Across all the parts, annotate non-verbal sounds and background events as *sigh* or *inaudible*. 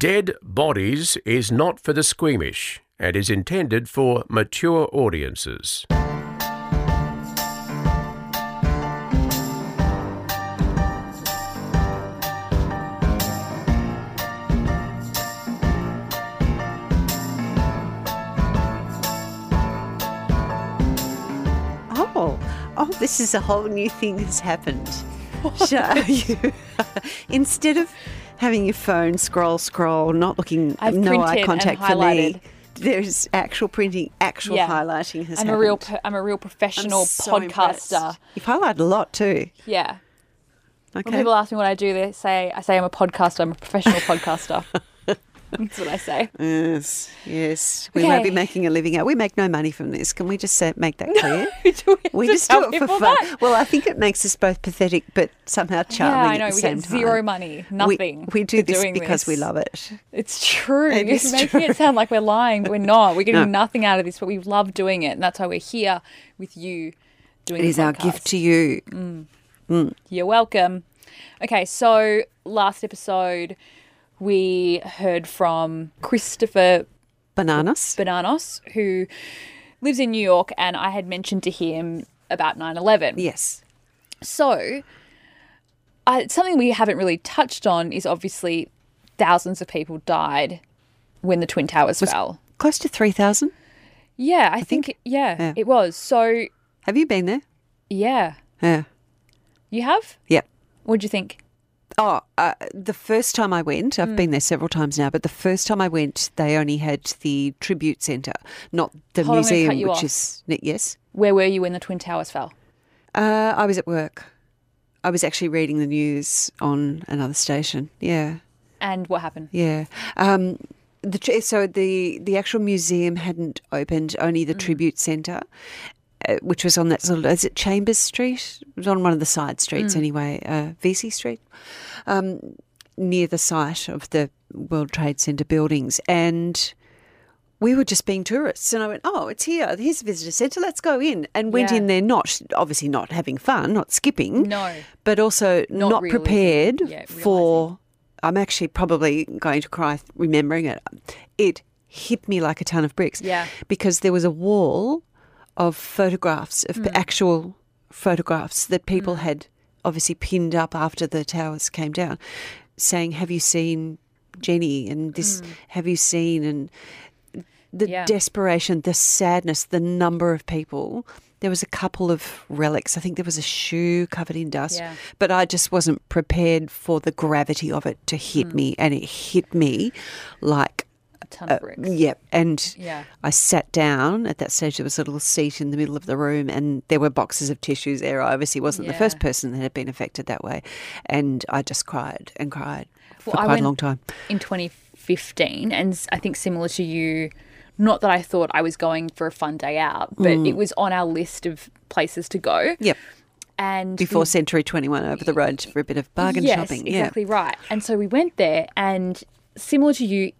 Dead Bodies is not for the squeamish and is intended for mature audiences. Oh, oh, this is a whole new thing that's happened. Shall you, *laughs* instead of having your phone scroll, scroll, not looking, I've no eye contact for me. There's actual printing, actual Yeah. highlighting has I'm happened. a real, I'm a real professional so impressed. podcaster. You've highlighted a lot too. Yeah. When people ask me what I do, they say I say I'm a podcaster. I'm a professional podcaster. *laughs* That's what I say. Yes, yes. We won't be making a living out. We make no money from this. Can we just say, make that *laughs* clear? *laughs* do we, We just do it for fun. that? Well, I think it makes us both pathetic, but somehow charming Yeah, I know. at the We same get zero time. money, nothing. We, do for this doing because we love it. It's true. It You're making true. it sound like we're lying, but we're *laughs* not. We're getting No. nothing out of this, but we love doing it, and that's why we're here with you doing. It is our gift to you. Mm. Mm. You're welcome. Okay, so last episode we heard from Christopher Bananas. Bananos, who lives in New York, and I had mentioned to him about 9 11. yes. So, I, something we haven't really touched on is obviously thousands of people died when the Twin Towers fell. Close to 3,000. Yeah, I, think, yeah, yeah. it was. So, Have you been there? yeah. Yeah. You have? Yep. What'd you think? Oh, uh, the first time I went. I've been there several times now, but the first time I went, they only had the tribute centre, not the Hold on, I'm gonna museum, which off. is yes. Where were you when the Twin Towers fell? Uh, I was at work. I was actually reading the news on another station. Yeah, And what happened? yeah. Um, the so the the actual museum hadn't opened, only Mm. the tribute centre, which was on that sort of is it Chambers Street? It was on one of the side streets Mm. anyway, uh, Vesey Street, um, near the site of the World Trade Center buildings, and. We were just being tourists, and I went, "Oh, it's here. Here's the visitor centre. Let's go in." And went Yeah. in there, not obviously not having fun, not skipping, No. but also Not not, realising- prepared yeah, for. I'm actually probably going to cry remembering it. It hit me like a ton of bricks. Yeah. Because there was a wall of photographs, of Hmm. actual photographs that people had obviously pinned up after the towers came down, saying, Have you seen Jenny? And this, have you seen? And the. Yeah. desperation, the sadness, the number of people. There was a couple of relics. I think there was a shoe covered in dust, Yeah. but I just wasn't prepared for the gravity of it to hit Hmm. me, and it hit me like A ton of bricks. Yep. And Yeah. I sat down at that stage. There was a little seat in the middle of the room, and there were boxes of tissues there. I obviously wasn't the first person that had been affected that way. And I just cried and cried for Well, I quite a long time. in 2015 and I think similar to you not that I thought I was going for a fun day out but Mm. it was on our list of places to go Yep. and Before Century 21 over the road for a bit of bargain yes, shopping. exactly right and so we went there and similar to you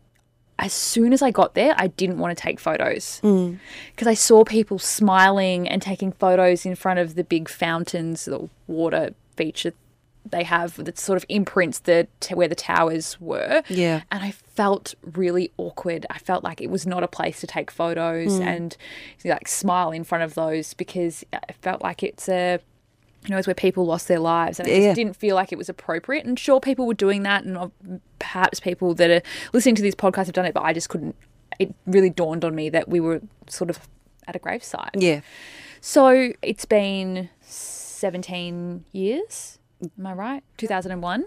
as soon as I got there, I didn't want to take photos Mm. because I saw people smiling and taking photos in front of the big fountains, the water feature they have that sort of imprints the t- where the towers were. Yeah. and I felt really awkward. I felt like it was not a place to take photos Mm. and like smile in front of those because I felt like it's a you know, it's where people lost their lives, and it Yeah. just didn't feel like it was appropriate. And sure, people were doing that, and perhaps people that are listening to this podcast have done it, but I just couldn't. It really dawned on me that we were sort of at a gravesite. Yeah. So it's been 17 years. Am I right? 2001.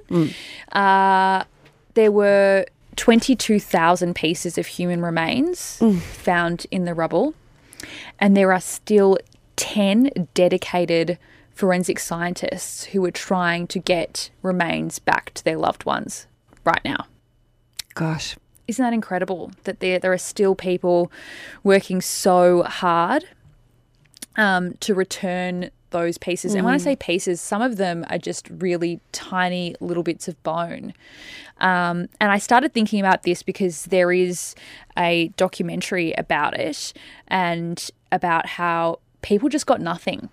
Uh, there were 22,000 pieces of human remains found in the rubble, and there are still 10 dedicated forensic scientists who are trying to get remains back to their loved ones right now. Gosh. Isn't that incredible that there there are still people working so hard um, to return those pieces? And when I say pieces, some of them are just really tiny little bits of bone. Um, and I started thinking about this because there is a documentary about it and about how people just got nothing.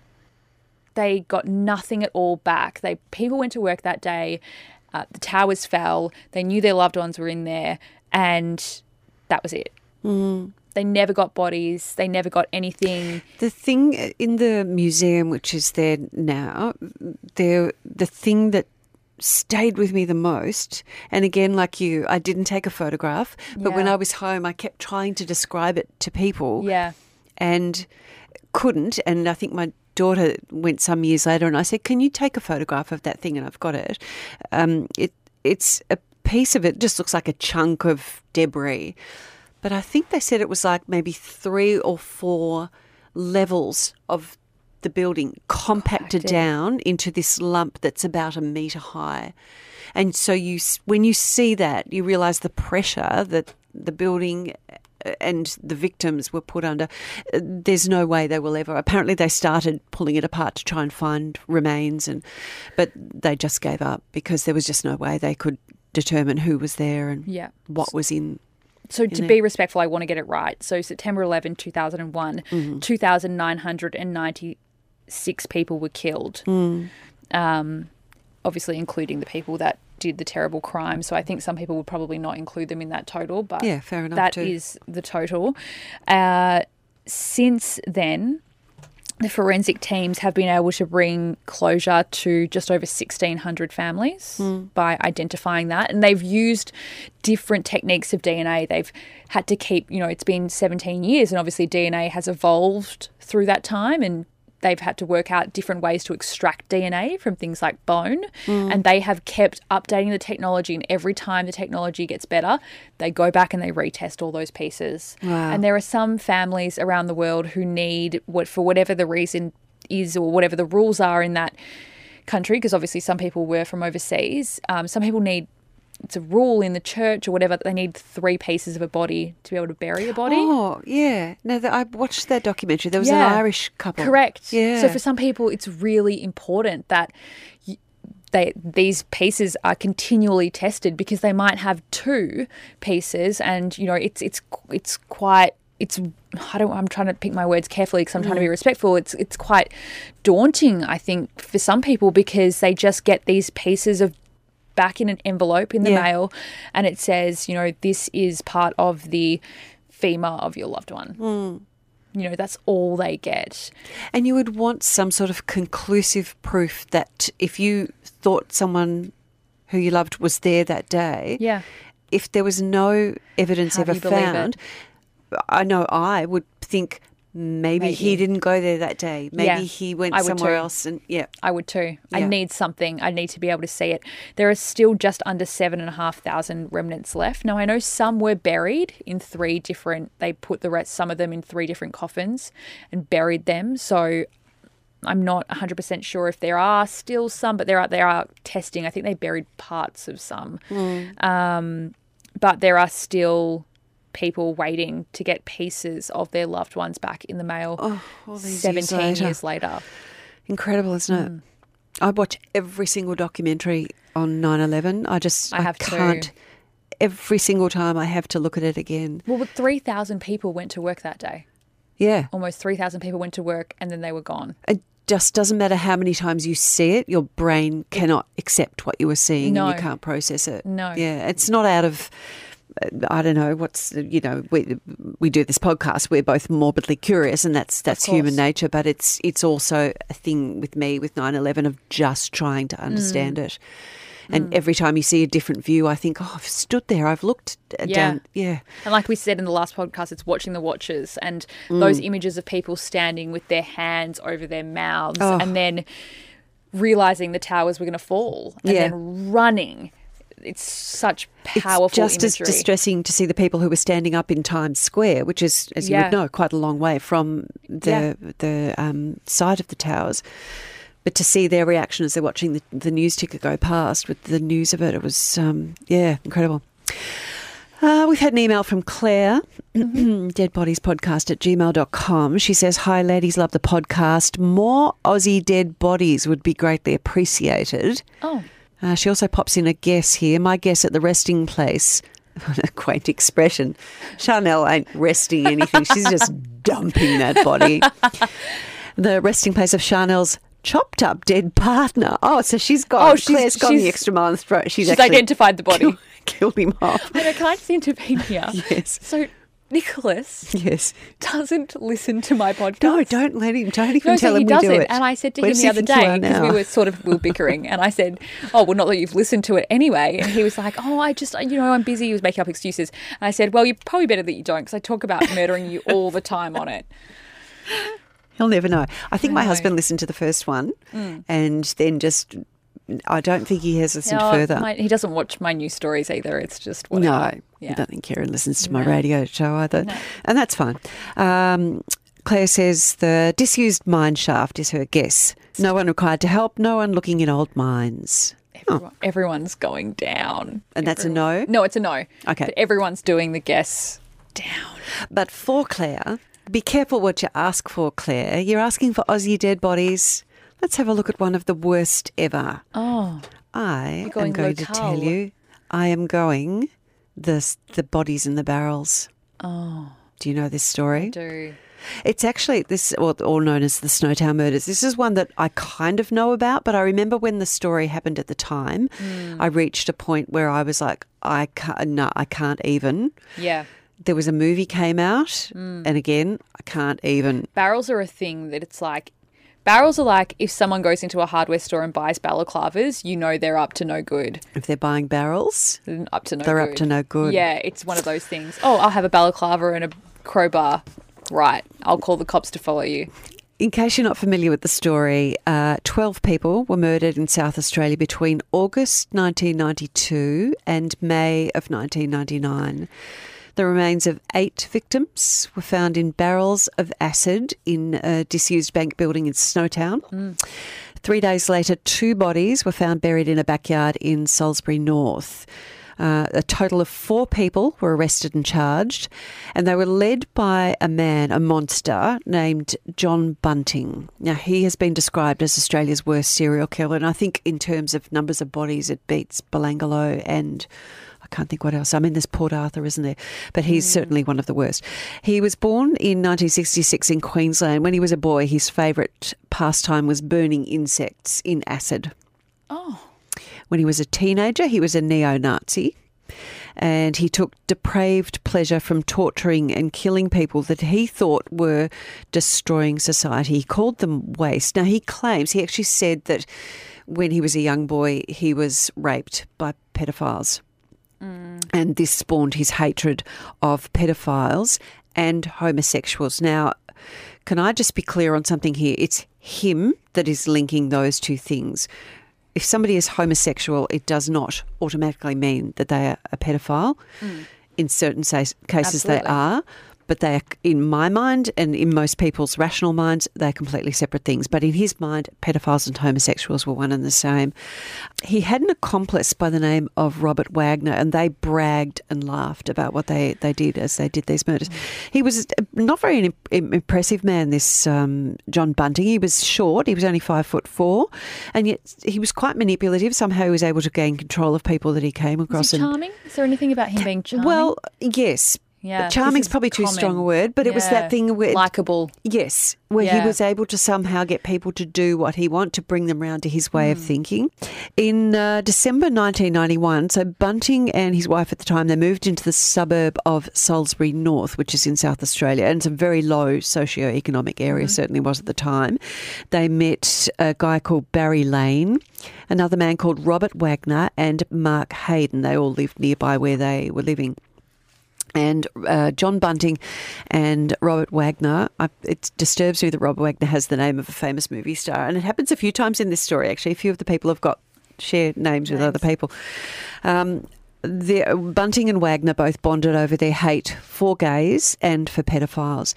They got nothing at all back. They people went to work that day Uh, the towers fell. They knew their loved ones were in there, and that was it. Mm. They never got bodies. They never got anything. The thing in the museum, which is there now, there the thing that stayed with me the most. And again, like you, I didn't take a photograph, but when I was home, I kept trying to describe it to people Yeah. and couldn't. And I think my daughter went some years later and I said, Can you take a photograph of that thing? And I've got it. Um, it it's a piece of it, just looks like a chunk of debris. But I think they said it was like maybe three or four levels of the building compacted Compacted. down into this lump that's about a metre high. And so you, when you see that, you realise the pressure that the building and the victims were put under. There's no way they will ever. Apparently, they started pulling it apart to try and find remains, and but they just gave up because there was just no way they could determine who was there and Yeah. what was in. So to be respectful, I want to get it right. So September 11, 2001, Mm-hmm. 2,996 people were killed. Mm. Um, obviously, including the people that did the terrible crime. So I think some people would probably not include them in that total, but Yeah, fair enough. that is the total. Uh, since then, the forensic teams have been able to bring closure to just over 1,600 families Hmm. by identifying that. And they've used different techniques of DNA. They've had to keep, you know, it's been 17 years, and obviously DNA has evolved through that time. And they've had to work out different ways to extract DNA from things like bone. Hmm. And they have kept updating the technology. And every time the technology gets better, they go back and they retest all those pieces. Wow. And there are some families around the world who need what for whatever the reason is or whatever the rules are in that country because obviously some people were from overseas um, some people need it's a rule in the church or whatever that they need three pieces of a body to be able to bury a body Oh, yeah. No, the, I watched that documentary. There was Yeah. an Irish couple. correct Yeah. so for some people it's really important that they these pieces are continually tested because they might have two pieces and you know it's it's it's quite it's I don't I'm trying to pick my words carefully because I'm trying to be Mm. respectful it's it's quite daunting I think for some people because they just get these pieces of back in an envelope in the Yeah. mail and it says you know this is part of the femur of your loved one Hmm. you know that's all they get And you would want some sort of conclusive proof that if you thought someone who you loved was there that day, yeah if there was no evidence How ever found, I know I would think maybe, he didn't go there that day. Maybe Yeah, he went somewhere too. else. And yeah, I would too. I need something. I need to be able to see it. There are still just under seven and a half thousand remnants left. Now I know some were buried in three different. They put the rest, some of them in three different coffins, and buried them. So I'm not 100 percent sure if there are still some, but there are there are testing. I think they buried parts of some, um, but there are still people waiting to get pieces of their loved ones back in the mail. Oh, all these years 17 later. years later. incredible, isn't Mm. it? I watch every single documentary on 9-11. I just I have too. can't. Every single time I have to look at it again. Well, 3,000 people went to work that day. Yeah. Almost 3,000 people went to work and then they were gone. It just doesn't matter how many times you see it, your brain cannot accept what you were seeing No. and you can't process it. No. Yeah, it's not out of I don't know what's you know we we do this podcast we're both morbidly curious and that's that's human nature but it's it's also a thing with me with 9/11 of just trying to understand Mm. it. And every time you see a different view I think oh I've stood there I've looked uh, Yeah. down yeah And like we said in the last podcast, it's watching the watchers and those Mm. images of people standing with their hands over their mouths Oh. and then realizing the towers were going to fall and Yeah. then running. It's such powerful it's just imagery. as distressing to see the people who were standing up in Times Square, which is, as you Yeah. would know, quite a long way from the the um, side of the towers. But to see their reaction as they're watching the, the news ticker go past with the news of it, it was, um, yeah, incredible. Uh, we've had an email from Claire, *clears throat* deadbodiespodcast at gmail.com. She says, Hi, ladies, love the podcast. More Aussie dead bodies would be greatly appreciated. oh, Uh, she also pops in a guess here. My guess at the resting place. *laughs* What a quaint expression. Chanel ain't resting anything. She's just *laughs* dumping that body. The resting place of Chanel's chopped up dead partner. Oh, so she's got. Oh, she's- Claire's gone the extra mile and. She's, identified the body. *laughs* killed him off. Wait, can I just intervene here? Yes. So Nicholas *laughs* Yes. doesn't listen to my podcast. No, don't let him. Don't even No, tell so he him doesn't. we do it. And I said to Where him the other day because we were sort of we were *laughs* bickering, and I said, "Oh, well, not that you've listened to it anyway." And he was like, "Oh, I just, you know, I'm busy." He was making up excuses. And I said, "Well, you're probably better that you don't because I talk about murdering you all the time on it." He'll never know. I think my know. Mm. husband listened to the first one and then just. I don't think he has listened No, further. my- he doesn't watch my news stories either. It's just No, whatever. I Yeah. don't think Karen listens to my No. radio show either. No. And that's fine. Um, Claire says the disused mine shaft is her guess. No one required to help, no one looking in old mines. Everyone, everyone's going down. And that's a no? No, it's a no. Okay. But everyone's doing the guess down. But for Claire, be careful what you ask for, Claire. You're asking for Aussie dead bodies. Let's have a look at one of the worst ever. Oh, I am going to tell you, I am going the the bodies in the barrels. oh, Do you know this story? do. It's actually this, or all known as the Snowtown murders. This is one that I kind of know about, but I remember when the story happened at the time. Hmm. I reached a point where I was like, I can't, uh, no, I can't even. Yeah. There was a movie came out, hmm. and again, I can't even. barrels are a thing that it's like barrels are like if someone goes into a hardware store and buys balaclavas, you know they're up to no good. If they're buying barrels, They're up to no They're good. up to no good. Yeah, it's one of those things. Oh, I'll have a balaclava and a crowbar. Right. I'll call the cops to follow you. In case you're not familiar with the story, uh, 12 people were murdered in South Australia between August 1992 and May of 1999. The remains of eight victims were found in barrels of acid in a disused bank building in Snowtown. Three days later, two bodies were found buried in a backyard in Salisbury North. Uh, a total of four people were arrested and charged, and they were led by a man, a monster named John Bunting. Now, he has been described as Australia's worst serial killer, and I think in terms of numbers of bodies, it beats Belanglo and can't think what else. I mean, there's Port Arthur, isn't there? But he's mm. certainly one of the worst. He was born in 1966 in Queensland. When he was a boy, his favourite pastime was burning insects in acid. Oh. When he was a teenager, he was a neo Nazi and he took depraved pleasure from torturing and killing people that he thought were destroying society. He called them waste. Now, he claims, he actually said that when he was a young boy, he was raped by pedophiles. And this spawned his hatred of pedophiles and homosexuals. Now, can I just be clear on something here? It's him that is linking those two things. If somebody is homosexual, it does not automatically mean that they are a pedophile. Mm. In certain cases, they are. But they are, in my mind and in most people's rational minds, they're completely separate things. But in his mind, pedophiles and homosexuals were one and the same. He had an accomplice by the name of Robert Wagner, and they bragged and laughed about what they, they did as they did these murders. He was not very an impressive man, this um, John Bunting. He was short, he was only five foot four, and yet he was quite manipulative. Somehow he was able to gain control of people that he came across. Is he and- charming? Is there anything about him being charming? well, yes. Yeah, this Charming's is probably too common. strong a word, but it was that thing where Likeable. Yes, where he was able to somehow get people to do what he wanted to bring them round to his way of Hmm. thinking. In uh, December 1991, so Bunting and his wife at the time, they moved into the suburb of Salisbury North, which is in South Australia, and it's a very low socio-economic area, Mm-hmm. certainly was at the time. They met a guy called Barry Lane, another man called Robert Wagner, and Mark Haydon. They all lived nearby where they were living and uh, John Bunting and Robert Wagner. I, it disturbs me that Robert Wagner has the name of a famous movie star, and it happens a few times in this story. Actually, a few of the people have got shared names, with other people. Um, the, Bunting and Wagner both bonded over their hate for gays and for pedophiles.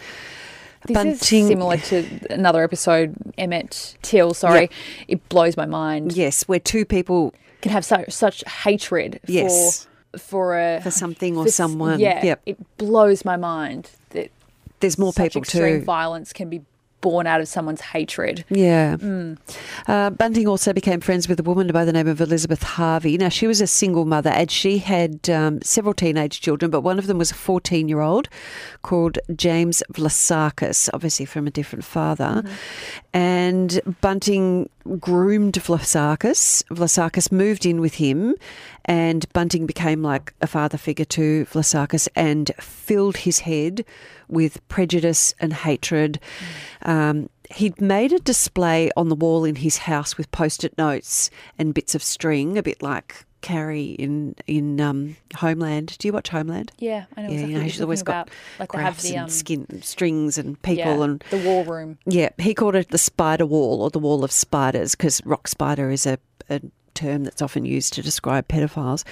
This is similar to another episode, Emmett Till. Sorry, it blows my mind. Yes, where two people Can have such such hatred Yes. for for a for something or for someone. Yeah, Yep. it blows my mind that There's more people extreme too. violence can be born out of someone's hatred. Yeah. Uh, Bunting also became friends with a woman by the name of Elizabeth Harvey. Now, she was a single mother and she had um, several teenage children, but one of them was a 14 year old called James Vlassakis, obviously from a different father. And Bunting groomed Vlassakis. Vlassakis moved in with him, and Bunting became like a father figure to Vlassakis and filled his head with prejudice and hatred. Um, he'd made a display on the wall in his house with post-it notes and bits of string, a bit like Carrie in in um, Homeland. Do you watch Homeland? Yeah, I know Yeah, you know, she's always talking got about. Like graphs the and um, skin strings and people yeah, and the war room. yeah, he called it the spider wall or the wall of spiders because rock spider is a, a term that's often used to describe pedophiles.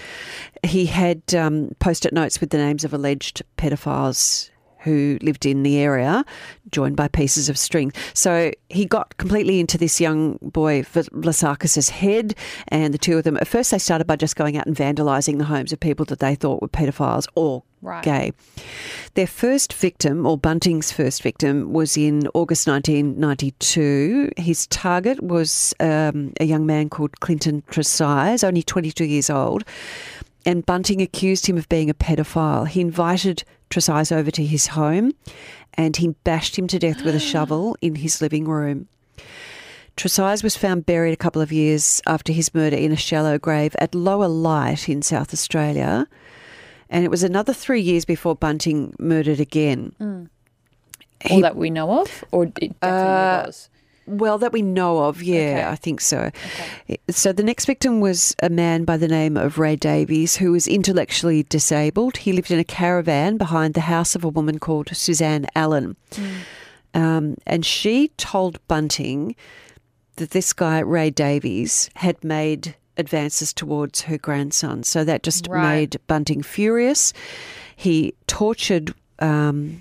He had um, post-it notes with the names of alleged pedophiles who lived in the area, joined by pieces of string. So he got completely into this young boy Vlassakis's head, and the two of them. At first, they started by just going out and vandalising the homes of people that they thought were pedophiles or Right. gay. Their first victim, or Bunting's first victim, was in August 1992. His target was um, a young man called Clinton Trezise, only 22 years old. And Bunting accused him of being a pedophile. He invited Trezise over to his home and he bashed him to death with a *gasps* shovel in his living room. Trezise was found buried a couple of years after his murder in a shallow grave at Lower Light in South Australia. And it was another three years before Bunting murdered again. All that we know of, or it definitely Uh, was. Well, that we know of, yeah, Okay. I think so. So the next victim was a man by the name of Ray Davies, who was intellectually disabled. He lived in a caravan behind the house of a woman called Suzanne Allen. Um, and she told Bunting that this guy, Ray Davies, had made advances towards her grandson. So that just Right. made Bunting furious. He tortured um,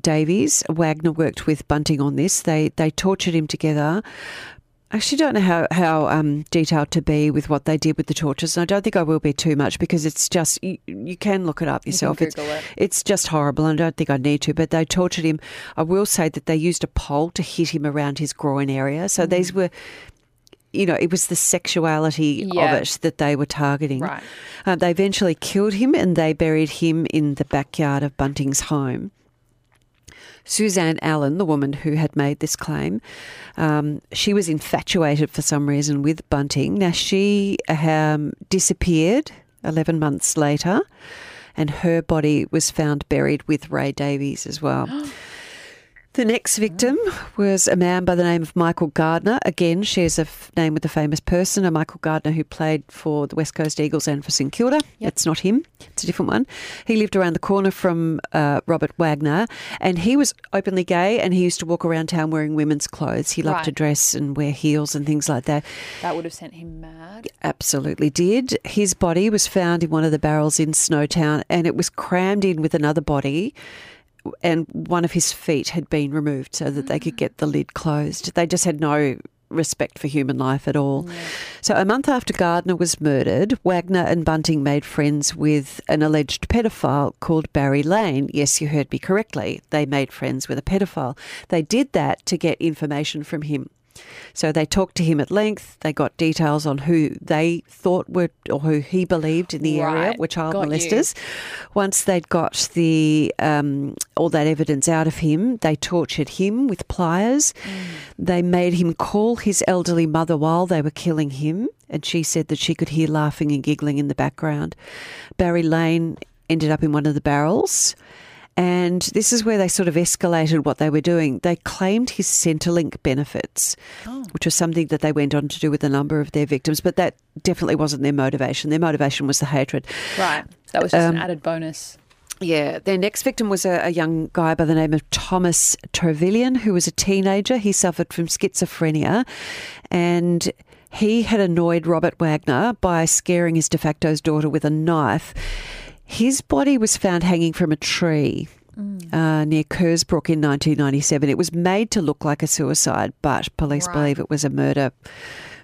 Davies. Wagner worked with Bunting on this. They they tortured him together. I actually don't know how how um, detailed to be with what they did with the tortures, and I don't think I will be too much because it's just you, you can look it up yourself. it's it. it's just horrible, and I don't think I need to. But they tortured him. I will say that they used a pole to hit him around his groin area. So these were. You know, it was the sexuality Yeah. of it that they were targeting. Right. Uh, they eventually killed him and they buried him in the backyard of Bunting's home. Suzanne Allen, the woman who had made this claim, um, she was infatuated for some reason with Bunting. Now, she um, disappeared 11 months later, and her body was found buried with Ray Davies as well. *gasps* *gasps* The next victim was a man by the name of Michael Gardiner. Again, shares a f- name with a famous person, a Michael Gardiner who played for the West Coast Eagles and for St Kilda. It's not him, it's a different one. He lived around the corner from uh, Robert Wagner, and he was openly gay and he used to walk around town wearing women's clothes. He loved to dress and wear heels and things like that. That would have sent him mad. Absolutely did. His body was found in one of the barrels in Snowtown and it was crammed in with another body. And one of his feet had been removed so that they could get the lid closed. They just had no respect for human life at all. So, a month after Gardiner was murdered, Wagner and Bunting made friends with an alleged pedophile called Barry Lane. Yes, you heard me correctly. They made friends with a pedophile. They did that to get information from him. So they talked to him at length. They got details on who they thought were, or who he believed in the area were child Got you. molesters. Once they'd got the um, all that evidence out of him, they tortured him with pliers. They made him call his elderly mother while they were killing him, and she said that she could hear laughing and giggling in the background. Barry Lane ended up in one of the barrels. And this is where they sort of escalated what they were doing. They claimed his Centrelink benefits, which was something that they went on to do with a number of their victims, but that definitely wasn't their motivation. Their motivation was the hatred. Right. That was just Um, an added bonus. Yeah, their next victim was a, a young guy by the name of Thomas Trevilyan, who was a teenager. He suffered from schizophrenia and he had annoyed Robert Wagner by scaring his de facto's daughter with a knife. His body was found hanging from a tree. Uh, near Kersbrook in 1997. It was made to look like a suicide, but police Right. believe it was a murder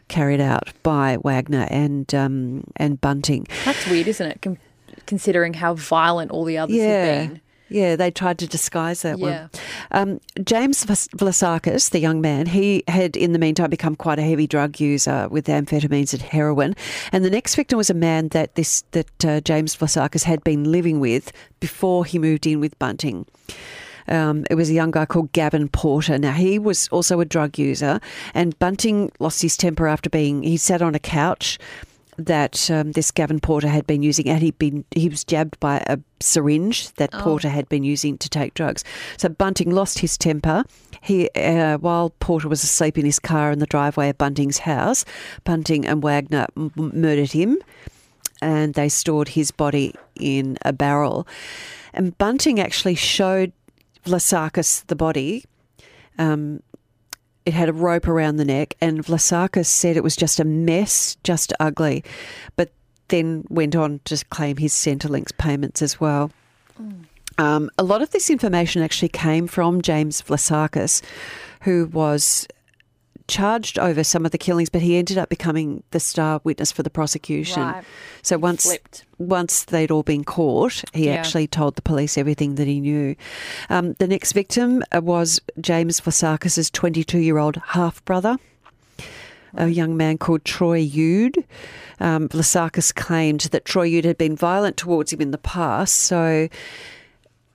carried out by Wagner and um, and Bunting. That's weird, isn't it? Con- considering how violent all the others Yeah. have been. Yeah, they tried to disguise that Yeah. one. Um, James Vlas- Vlassakis, the young man, he had in the meantime become quite a heavy drug user with amphetamines and heroin. And the next victim was a man that this that uh, James Vlassakis had been living with before he moved in with Bunting. Um, it was a young guy called Gavin Porter. Now, he was also a drug user, and Bunting lost his temper after being, he sat on a couch that um, this Gavin Porter had been using, and he'd been, he was jabbed by a syringe that Porter had been using to take drugs. So Bunting lost his temper. He, uh, while Porter was asleep in his car in the driveway of Bunting's house, Bunting and Wagner m- murdered him and they stored his body in a barrel. And Bunting actually showed Vlassakis the body. Um, it had a rope around the neck, and Vlassakis said it was just a mess, just ugly, but then went on to claim his Centrelink's payments as well. Um, a lot of this information actually came from James Vlassakis, who was charged over some of the killings, but he ended up becoming the star witness for the prosecution. Right. So once Flipped. once they'd all been caught, he Yeah. actually told the police everything that he knew. Um, the next victim uh, was James Vlassakis' 22 year old half brother. A young man called Troy Youde. Um, Vlassakis claimed that Troy Youde had been violent towards him in the past, so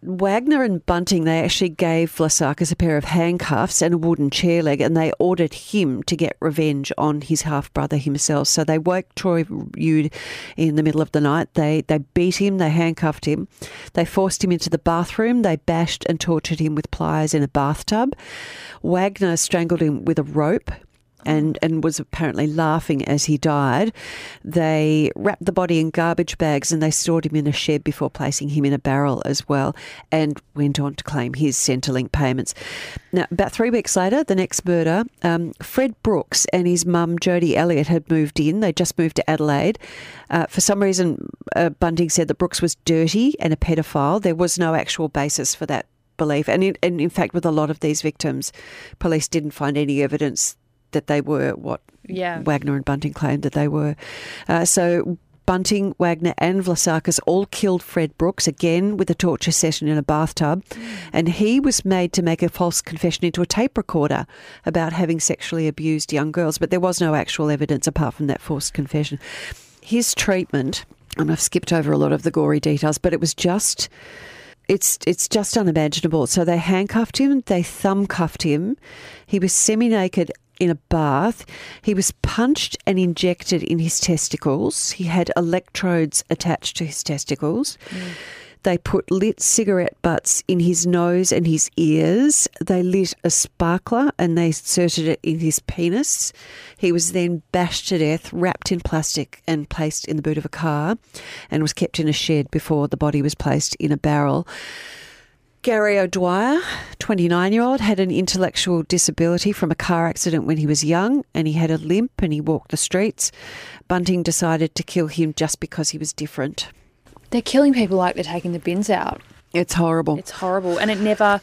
Wagner and Bunting, they actually gave Vlassakis a pair of handcuffs and a wooden chair leg, and they ordered him to get revenge on his half brother himself. So they woke Troy Youde in the middle of the night. They they beat him, they handcuffed him, they forced him into the bathroom, they bashed and tortured him with pliers in a bathtub. Wagner strangled him with a rope and, and was apparently laughing as he died. They wrapped the body in garbage bags and they stored him in a shed before placing him in a barrel as well and went on to claim his Centrelink payments. Now, about three weeks later, the next murder, um, Fred Brooks and his mum, Jodie Elliott, had moved in. They just moved to Adelaide. Uh, for some reason, uh, Bunting said that Brooks was dirty and a pedophile. There was no actual basis for that belief. And in, and in fact, with a lot of these victims, police didn't find any evidence that they were what Yeah. Wagner and Bunting claimed that they were. Uh, so Bunting, Wagner, and Vlassakis all killed Fred Brooks again with a torture session in a bathtub, and he was made to make a false confession into a tape recorder about having sexually abused young girls. But there was no actual evidence apart from that forced confession. His treatment, and I've skipped over a lot of the gory details, but it was just it's it's just unimaginable. So they handcuffed him, they thumb cuffed him. He was semi naked in a bath. He was punched and injected in his testicles. He had electrodes attached to his testicles. They put lit cigarette butts in his nose and his ears. They lit a sparkler and they inserted it in his penis. He was then bashed to death, wrapped in plastic, and placed in the boot of a car and was kept in a shed before the body was placed in a barrel. Gary O'Dwyer, 29 year old, had an intellectual disability from a car accident when he was young and he had a limp and he walked the streets. Bunting decided to kill him just because he was different. They're killing people like they're taking the bins out. It's horrible. It's horrible. And it never,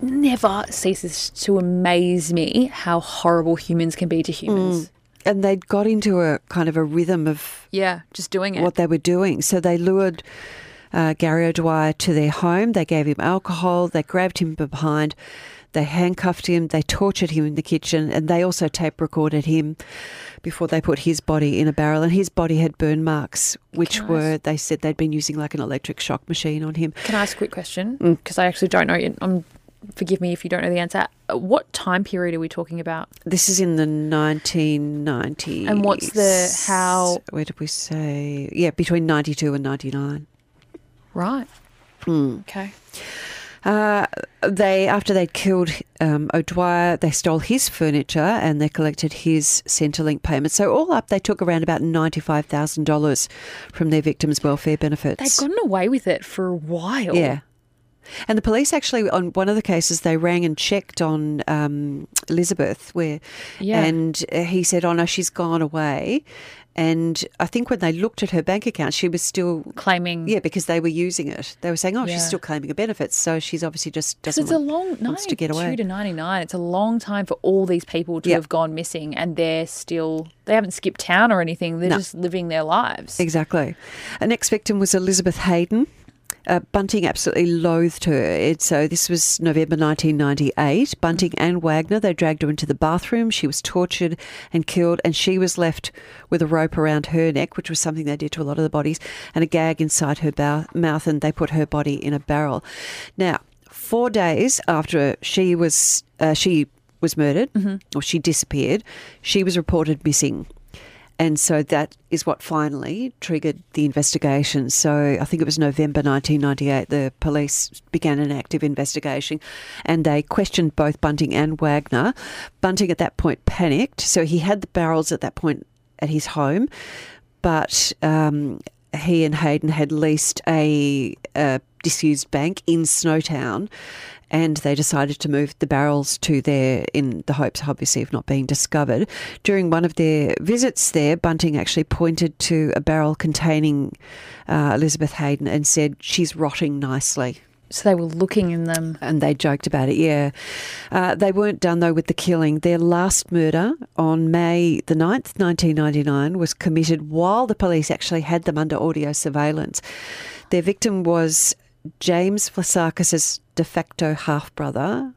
never ceases to amaze me how horrible humans can be to mm. humans. and they'd got into a kind of a rhythm of Yeah, just doing it. what they were doing. So they lured uh, Gary O'Dwyer to their home. They gave him alcohol. They grabbed him behind. They handcuffed him. They tortured him in the kitchen, and they also tape recorded him before they put his body in a barrel. And his body had burn marks, which were they said they'd been using like an electric shock machine on him. Can I ask a quick question? Because I actually don't know. yet. Um, forgive me if you don't know the answer. What time period are we talking about? This is in the 1990s. And what's the- how- Where did we say? Yeah, between 92 and 99. Right. Okay. Uh, they after they'd killed um, O'Dwyer, they stole his furniture and they collected his Centrelink payments. So all up, they took around about ninety five thousand dollars from their victims' welfare benefits. They've gotten away with it for a while. yeah. And the police actually, on one of the cases, they rang and checked on um, Elizabeth, where, Yeah. and uh, he said, "Oh no, she's gone away." And I think when they looked at her bank account, she was still Claiming. yeah, because they were using it. They were saying, "Oh, Yeah. she's still claiming her benefits, so she's obviously just doesn't it's a long wants to get 92 away." to 99. It's a long time for all these people to Yep. have gone missing and they're still, they haven't skipped town or anything. They're No. just living their lives. Exactly. A next victim was Elizabeth Haydon. Uh, Bunting absolutely loathed her. It, so this was November 1998. Bunting and Wagner, they dragged her into the bathroom. She was tortured and killed, and she was left with a rope around her neck, which was something they did to a lot of the bodies, and a gag inside her bow- mouth, and they put her body in a barrel. Now, four days after she was uh, she was murdered or she disappeared, she was reported missing. And so that is what finally triggered the investigation. So I think it was November 1998, the police began an active investigation and they questioned both Bunting and Wagner. Bunting at that point panicked. So he had the barrels at that point at his home, but um, he and Haydon had leased a, a disused bank in Snowtown and they decided to move the barrels to there in the hopes, obviously, of not being discovered. During one of their visits there, Bunting actually pointed to a barrel containing uh, Elizabeth Haydon and said, She's rotting nicely. So they were looking in them. And they joked about it, yeah. Uh, they weren't done, though, with the killing. Their last murder on May the 9th, 1999, was committed while the police actually had them under audio surveillance. Their victim was James Vlassakis' de facto half brother,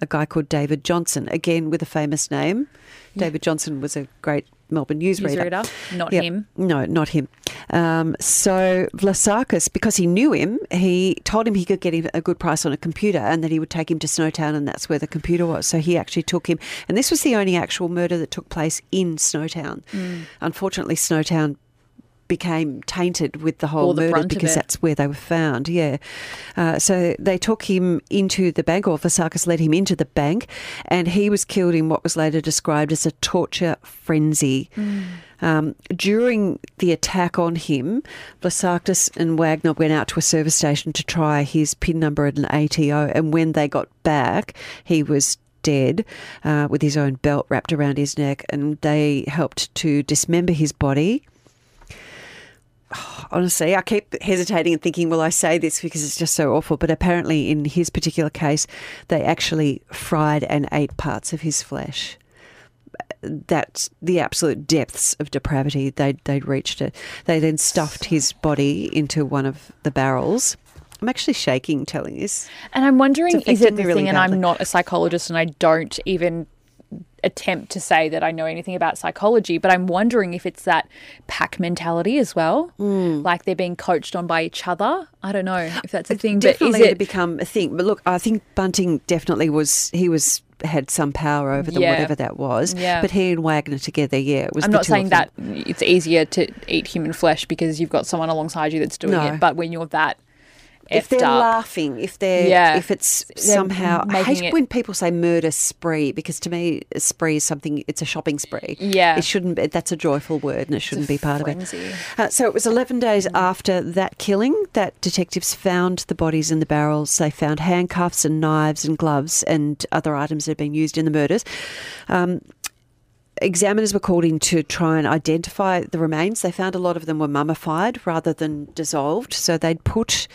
a guy called David Johnson, again with a famous name. David Johnson was a great Melbourne newsreader. Newsreader, not Yep. him. No, not him. Um, so Vlassakis, because he knew him, he told him he could get him a good price on a computer and that he would take him to Snowtown and that's where the computer was. So he actually took him. And this was the only actual murder that took place in Snowtown. Mm. Unfortunately, Snowtown became tainted with the whole the murder because that's where they were found. Yeah. Uh, so they took him into the bank, or Vasakis led him into the bank, and he was killed in what was later described as a torture frenzy. Um, during the attack on him, Vlassakis and Wagner went out to a service station to try his PIN number at an ATO, and when they got back, he was dead uh, with his own belt wrapped around his neck, and they helped to dismember his body honestly, I keep hesitating and thinking, will I say this because it's just so awful? But apparently, in his particular case, they actually fried and ate parts of his flesh. That's the absolute depths of depravity. They'd, they'd reached it. They then stuffed his body into one of the barrels. I'm actually shaking telling this. And I'm wondering, is it the really thing? And. I'm not a psychologist, and I don't even attempt to say that I know anything about psychology, but I'm wondering if it's that pack mentality as well, Hmm. like they're being coached on by each other. I don't know if that's a thing, but definitely is to it? become a thing. But look, I think Bunting definitely was. He was had some power over them, Yeah. whatever that was. Yeah. But he and Wagner together, yeah, it was. I'm not saying that it's easier to eat human flesh because you've got someone alongside you that's doing No. it, but when you're that if they're up, laughing, if they're, Yeah. if it's They're somehow, I hate it- when people say murder spree because to me, a spree is something. It's a shopping spree. Yeah. it shouldn't. be That's a joyful word, and it shouldn't be part of it. Uh, so it was 11 days after that killing that detectives found the bodies in the barrels. They found handcuffs and knives and gloves and other items that had been used in the murders. Um, examiners were called in to try and identify the remains. They found a lot of them were mummified rather than dissolved. So they'd put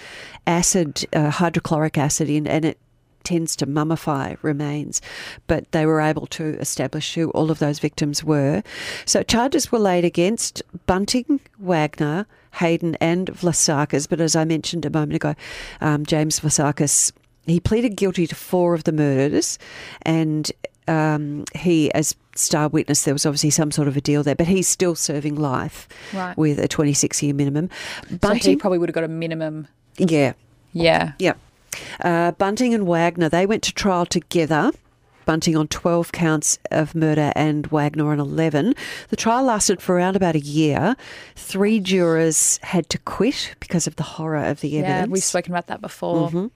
acid, uh, hydrochloric acid in, and it tends to mummify remains. But they were able to establish who all of those victims were. So charges were laid against Bunting, Wagner, Haydon, and Vlassakis. But as I mentioned a moment ago, um, James Vlassakis. He pleaded guilty to four of the murders, and um, he, as star witness, there was obviously some sort of a deal there, but he's still serving life Right. with a 26 year minimum. So he Bunting, probably would have got a minimum. yeah, Yeah. yeah. Uh, Bunting and Wagner, they went to trial together. Bunting on 12 counts of murder and Wagner on 11. The trial lasted for around about a year. Three jurors had to quit because of the horror of the evidence. Yeah, we've spoken about that before. Mm-hmm.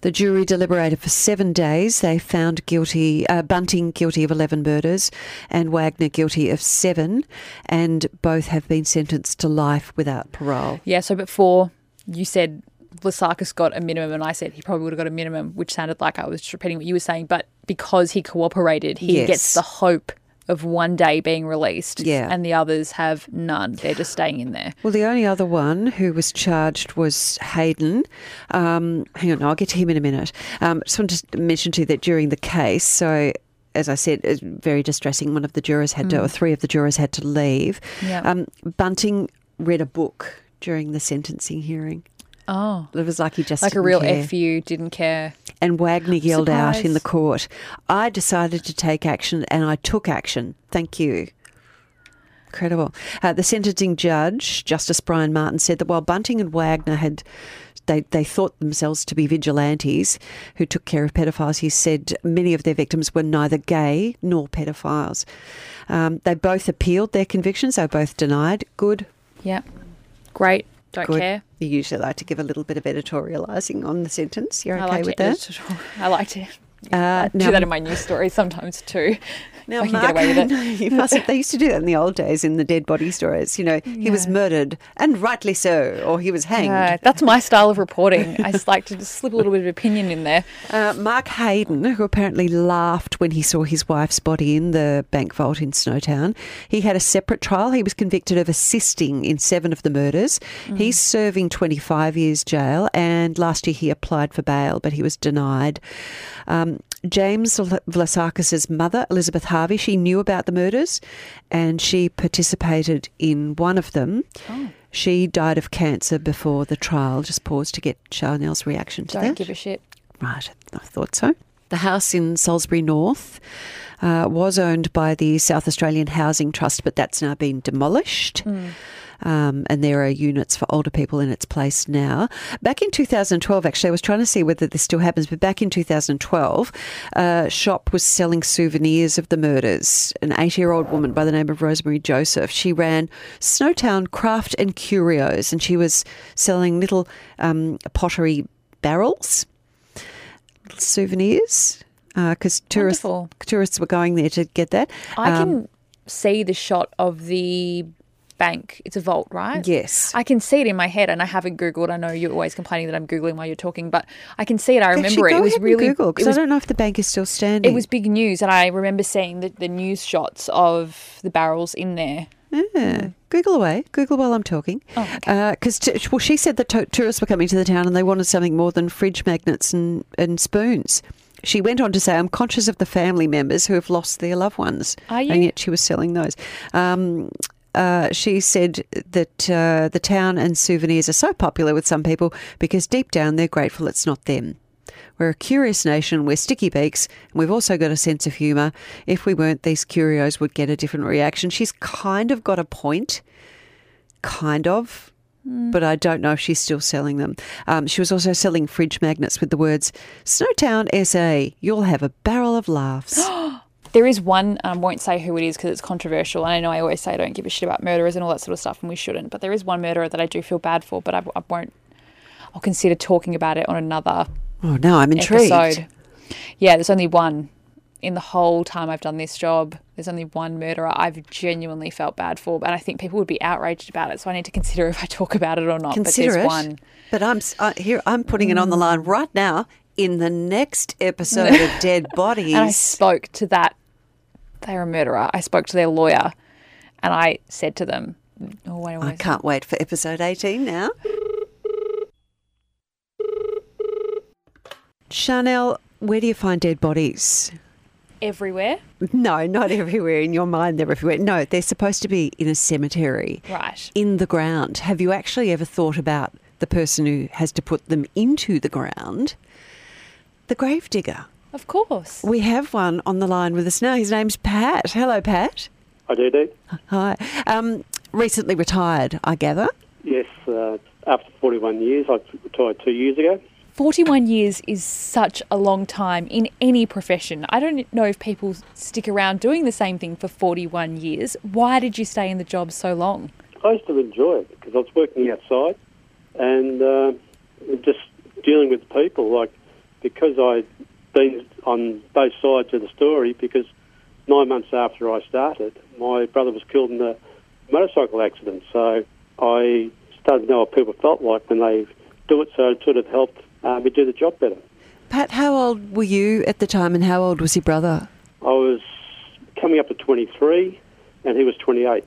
The jury deliberated for seven days. They found guilty uh, Bunting guilty of eleven murders, and Wagner guilty of seven, and both have been sentenced to life without parole. Yeah, so before you said Vlassakis got a minimum, and I said he probably would have got a minimum, which sounded like I was just repeating what you were saying. But because he cooperated, he Yes. gets the hope of one day being released. Yeah. And the others have none. They're just staying in there. Well, the only other one who was charged was Haydon. Um, hang on, I'll get to him in a minute. Um, just wanted to mention to you that during the case, so as I said, it's very distressing. One of the jurors had to, or three of the jurors had to leave. Yeah. Um, Bunting read a book during the sentencing hearing. Oh. It was like he just Like a real care. F you, didn't care. And Wagner yelled out in the court, I decided to take action and I took action. Thank you. Incredible. Uh, the sentencing judge, Justice Brian Martin, said that while Bunting and Wagner had. They, they thought themselves to be vigilantes who took care of pedophiles. He said many of their victims were neither gay nor pedophiles. Um, they both appealed their convictions. They were both denied. Good. Yep. Great. Don't Good. care. You usually like to give a little bit of editorialising on the sentence. You're okay like with that? *laughs* I like to Uh, do that in my news stories sometimes too. Now, I Mark, get away with it. no, you mustn't. They used to do that in the old days in the dead body stories. You know, he was murdered, and rightly so, or he was hanged. That's my style of reporting. I just like to just slip a little bit of opinion in there. *laughs* Uh, Mark Haydon, who apparently laughed when he saw his wife's body in the bank vault in Snowtown, he had a separate trial. He was convicted of assisting in seven of the murders. He's serving 25 years jail, and last year he applied for bail, but he was denied. Um, James Vla- Vlassakis' mother, Elizabeth Harvey, she knew about the murders and she participated in one of them. She died of cancer before the trial. Just pause to get Chanel's reaction to that. Don't give a shit. Right, I thought so. The house in Salisbury North uh, was owned by the South Australian Housing Trust, but that's now been demolished. Um, and there are units for older people in its place now. Back in 2012, actually, I was trying to see whether this still happens, but back in 2012, a shop was selling souvenirs of the murders. An 80 year old woman by the name of Rosemary Joseph, she ran Snowtown Craft and Curios, and she was selling little um, pottery barrels little souvenirs because tourists Wonderful. tourists were going there to get that. I Um, can see the shot of the bank. It's a vault, right? yes. I can see it in my head, and I haven't googled. I know you're always complaining that I'm googling while you're talking, but I can see it. I remember Actually, it. It was really Google because I don't know if the bank is still standing. it was big news, and I remember seeing the, the news shots of the barrels in there. Yeah. Google away. Google while I'm talking. Oh, okay. Because t- well, she said that to- tourists were coming to the town and they wanted something more than fridge magnets and, and spoons. She went on to say, I'm conscious of the family members who have lost their loved ones. Are you? And yet she was selling those. Um, uh, she said that uh, the town and souvenirs are so popular with some people because deep down they're grateful it's not them. We're a curious nation, we're sticky beaks, and we've also got a sense of humour. If we weren't, these curios would get a different reaction. She's kind of got a point, kind of, but I don't know if she's still selling them. Um, she was also selling fridge magnets with the words, Snowtown SA, you'll have a barrel of laughs. *gasps* *gasps* *gasps* There is one, I won't say who it is because it's controversial. And I know I always say I don't give a shit about murderers and all that sort of stuff, and we shouldn't. But there is one murderer that I do feel bad for, but I, I won't. I'll consider talking about it on another oh, no, I'm intrigued. episode. Yeah, there's only one in the whole time I've done this job. There's only one murderer I've genuinely felt bad for, and I think people would be outraged about it. So I need to consider *laughs* if I talk about it or not. Consider but there's it. one. But I'm uh, here. I'm putting it on the line right now in the next episode of Dead Bodies. *laughs* And I spoke to that. They're a murderer. I spoke to their lawyer, and I said to them, "Oh, wait, I can't wait for episode 18 now. Chanel, where do you find dead bodies? everywhere." No, not everywhere. In your mind, they're everywhere. No, they're supposed to be in a cemetery, Right. in the ground. Have you actually ever thought about the person who has to put them into the ground? The gravedigger. Of course. We have one on the line with us now. His name's Pat. Hello, Pat. I do, do. Hi. Um, recently retired, I gather. Yes, uh, after 41 years, I retired two years ago. 41 years is such a long time in any profession. I don't know if people stick around doing the same thing for 41 years. Why did you stay in the job so long? I used to enjoy it because I was working outside and uh, just dealing with people. Like, because I'd been on both sides of the story, because nine months after I started, my brother was killed in a motorcycle accident. So I started to know what people felt like when they do it, so it sort of helped uh, me do the job better. Pat, how old were you at the time and how old was your brother? I was coming up to 23 and he was 28.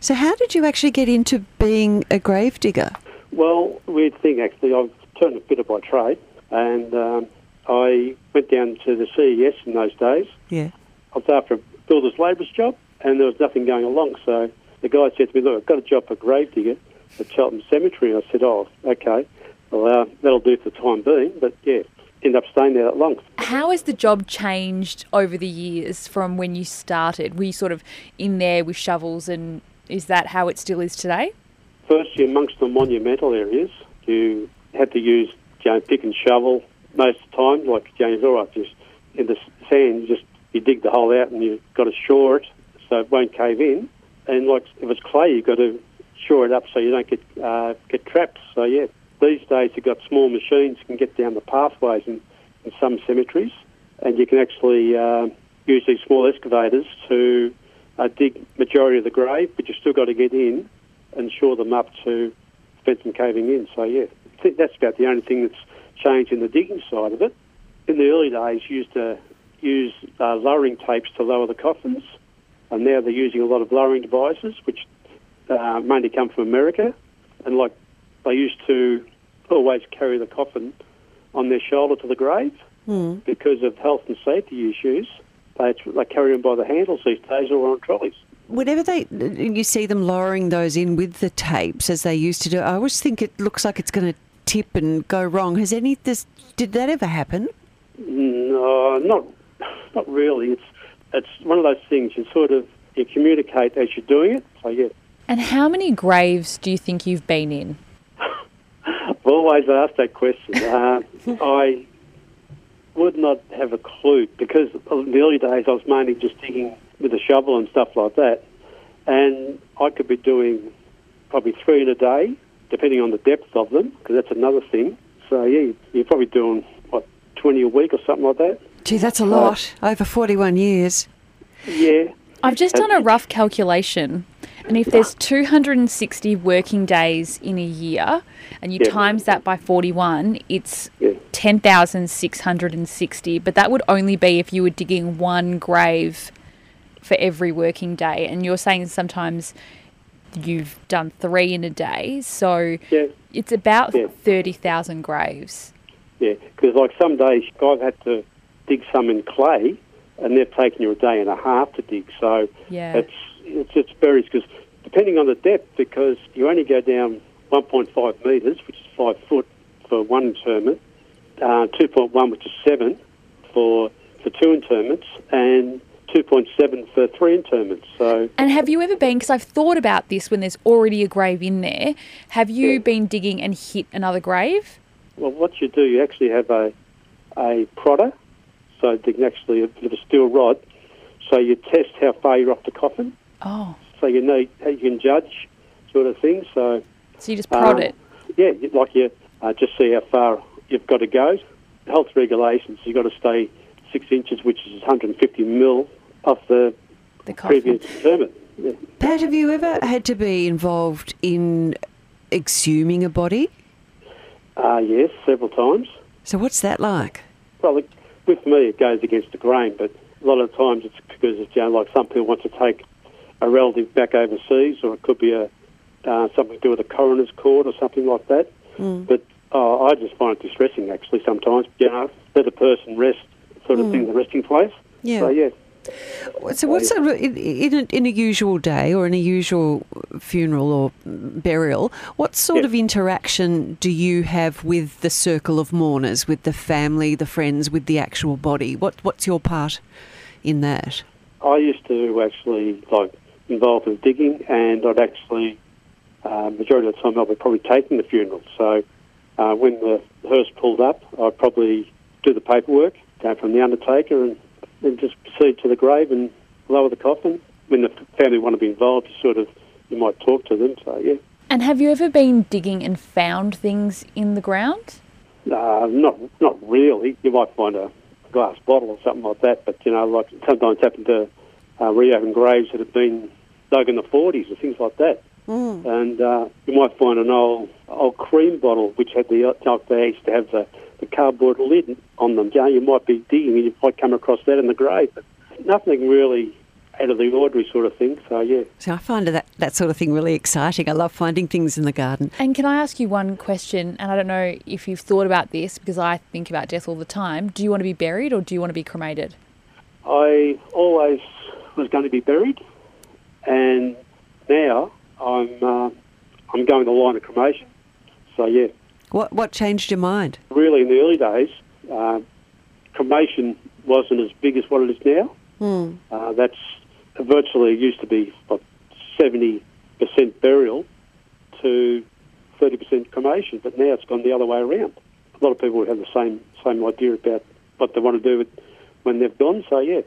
So, how did you actually get into being a gravedigger? Well, weird thing actually. I've turned a fitter by trade, and um, I went down to the CES in those days. Yeah. I was after a builder's labourer's job, and there was nothing going along. So the guy said to me, "Look, I've got a job for gravedigger at Cheltenham Cemetery." And I said, "Oh, okay." well, uh, that'll do for the time being. But yeah, end up staying there that long. How has the job changed over the years from when you started? Were you sort of in there with shovels, and is that how it still is today? Firstly, amongst the monumental areas, you had to use you know, pick and shovel most of the time. Like James, all right, just in the sand, you just you dig the hole out and you've got to shore it so it won't cave in. And like if it's clay, you've got to shore it up so you don't get uh, get trapped. So yeah, these days you've got small machines you can get down the pathways in, in some cemeteries, and you can actually uh, use these small excavators to uh, dig majority of the grave, but you've still got to get in and shore them up to prevent them caving in. So yeah, think that's about the only thing that's changed in the digging side of it. In the early days, you used to use uh, lowering tapes to lower the coffins, and now they're using a lot of lowering devices, which uh, mainly come from America. And like they used to always carry the coffin on their shoulder to the grave Mm. because of health and safety issues. They, they carry them by the handles these days or on trolleys. Whenever they, you see them lowering those in with the tapes as they used to do, I always think it looks like it's going to tip and go wrong. Has any this? Did that ever happen? No, not not really. It's it's one of those things you sort of you communicate as you're doing it. So yeah, And how many graves do you think you've been in? *laughs* I've always asked that question. *laughs* Uh, I would not have a clue because in the early days I was mainly just digging with a shovel and stuff like that, and I could be doing probably three in a day, depending on the depth of them, because that's another thing. So yeah, you're probably doing what twenty a week or something like that. Gee, that's a lot. Over 41 years. Yeah, I've just done a rough calculation, and if there's 260 working days in a year, and you Yeah. times that by 41, it's Yeah. 10,660. But that would only be if you were digging one grave for every working day. And you're saying sometimes you've done three in a day, so yeah. it's about Yeah. 30,000 graves. Yeah, because like some days I've had to dig some in clay, and they've taken you a day and a half to dig. So Yeah. it's it's it's varies because depending on the depth, because you only go down 1.5 metres, which is five foot for one interment, uh, 2.1, which is seven for for two interments, and 2.7 for three interments. So And have you ever been, because I've thought about this when there's already a grave in there, have you Yeah. been digging and hit another grave? Well, what you do, you actually have a a prodder, so they can actually a bit of a steel rod. So you test how far you're off the coffin, Oh, so you know how you can judge, sort of thing. So so you just prod um, it. yeah, like you uh, just see how far you've got to go. Health regulations, you've got to stay six inches, which is 150 mil off the The previous interment. Yeah. Pat, have you ever had to be involved in exhuming a body? Uh, yes, several times. So what's that like? Well, it, with me, it goes against the grain, but a lot of times it's because of, you know, like some people want to take a relative back overseas, or it could be a uh, something to do with a coroner's court or something like that. But uh, I just find it distressing, actually, sometimes. You know, let a person rest, sort of thing, the resting place. Yeah. So, yeah. So what's a, in, a, in a usual day or in a usual funeral or burial, what sort of interaction do you have with the circle of mourners, with the family, the friends, with the actual body? What What's your part in that? I used to actually like involved in digging, and I'd actually uh, majority of the time I'd be probably taking the funeral. So uh, when the hearse pulled up, I'd probably do the paperwork, go from the undertaker, and then just proceed to the grave and lower the coffin. When the family want to be involved, you sort of you might talk to them. So yeah, And have you ever been digging and found things in the ground? uh, not not really. You might find a glass bottle or something like that, but you know, like sometimes happen to uh, reopen graves that have been dug in the 40s or things like that. And uh, you might find an old old cream bottle which had the like they used to have the, the cardboard lid on them. Yeah, you might be digging and you might come across that in the grave, but nothing really out of the ordinary sort of thing. So yeah, So I find that that sort of thing really exciting. I love finding things in the garden. And can I ask you one question? And I don't know if you've thought about this because I think about death all the time. Do you want to be buried or do you want to be cremated? I always was going to be buried, and now I'm uh, I'm going the line of cremation. So yeah, What what changed your mind? Really, in the early days, uh, cremation wasn't as big as what it is now. Hmm. Uh, that's virtually used to be what, 70% burial to 30% cremation, but now it's gone the other way around. A lot of people have the same same idea about what they want to do with, when they've gone. So yeah,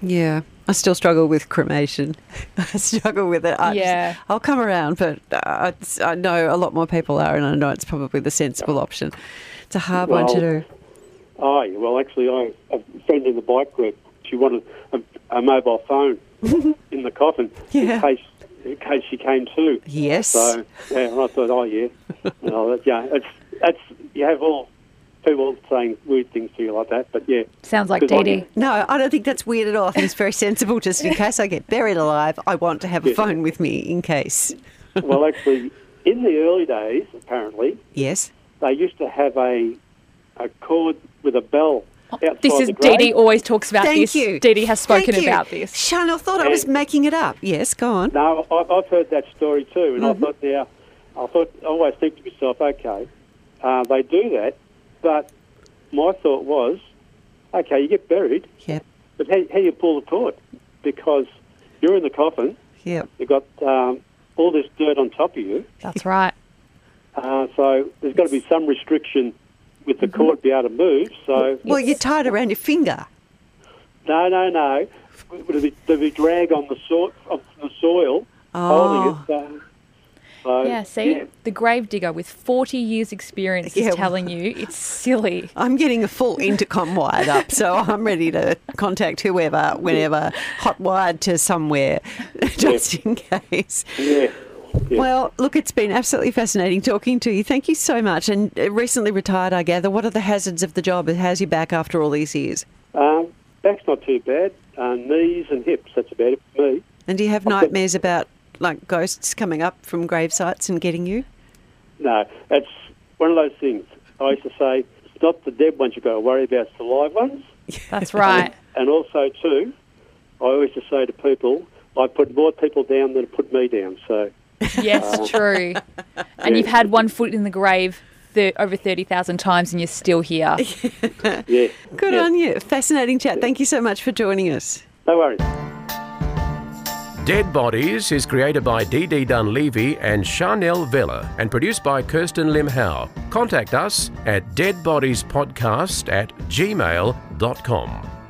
Yeah, I still struggle with cremation. *laughs* I struggle with it. I Yeah. I'll come around, but uh, it's, I know a lot more people are, and I know it's probably the sensible option. It's a hard one to do. Oh, well, actually, I a friend in the bike group. She wanted a, a mobile phone *laughs* in the coffin Yeah. in case in case she came to. Yes. So yeah, and I thought, oh yeah, *laughs* no, that, yeah, it's that's you have all people saying weird things to you like that, but yeah, Sounds like Because Dee Dee. No, I don't think that's weird at all. I think it's very sensible. Just in *laughs* case I get buried alive, I want to have a Yeah. phone with me in case. well, *laughs* actually, in the early days, apparently Yes. they used to have a a cord with a bell. This is the Dee. Dee always talks about Thank this. you. Dee Dee has spoken Thank you. about this. Chanel thought I was making it up. Yes, go on. No, I, I've heard that story too, and Mm-hmm. I thought now, I thought I always think to myself, okay, uh, they do that, but my thought was, okay, you get buried, Yep. but how, how you pull the cord? Because you're in the coffin, Yep. you've got um, all this dirt on top of you, That's right. *laughs* uh, so there's got to be some restriction with Mm-hmm. the cord to be able to move. So Well, you tie it around your finger. no, no, no, there'd be, there'd be drag on the soil, on the soil Oh. holding it. So, so, Yeah, see? yeah. The grave digger with 40 years experience Yeah, is well- telling you it's silly. *laughs* I'm getting a full intercom wired up, so *laughs* I'm ready to contact whoever, whenever, hot wired to somewhere, *laughs* just in case. Yeah. Yeah. Well, look, it's been absolutely fascinating talking to you. Thank you so much. And uh, recently retired, I gather. What are the hazards of the job? How's your back after all these years? Um, back's not too bad. Uh, knees and hips, that's about it for me. And do you have nightmares about like ghosts coming up from grave sites and getting you? No, it's one of those things. I used to say, it's not the dead ones you've got to worry about, it's the live ones. That's right. *laughs* And also, too, I always just say to people, I put more people down than put me down. So, Yes, uh, true. *laughs* And you've had one foot in the grave thir- over 30,000 times and you're still here. *laughs* yeah. Good yeah. on you. Fascinating chat. Thank you so much for joining us. No worries. Dead Bodies is created by Dee Dunleavy and Chanel Vella and produced by Kirsten Lim Howe. Contact us at deadbodiespodcast at gmail.com.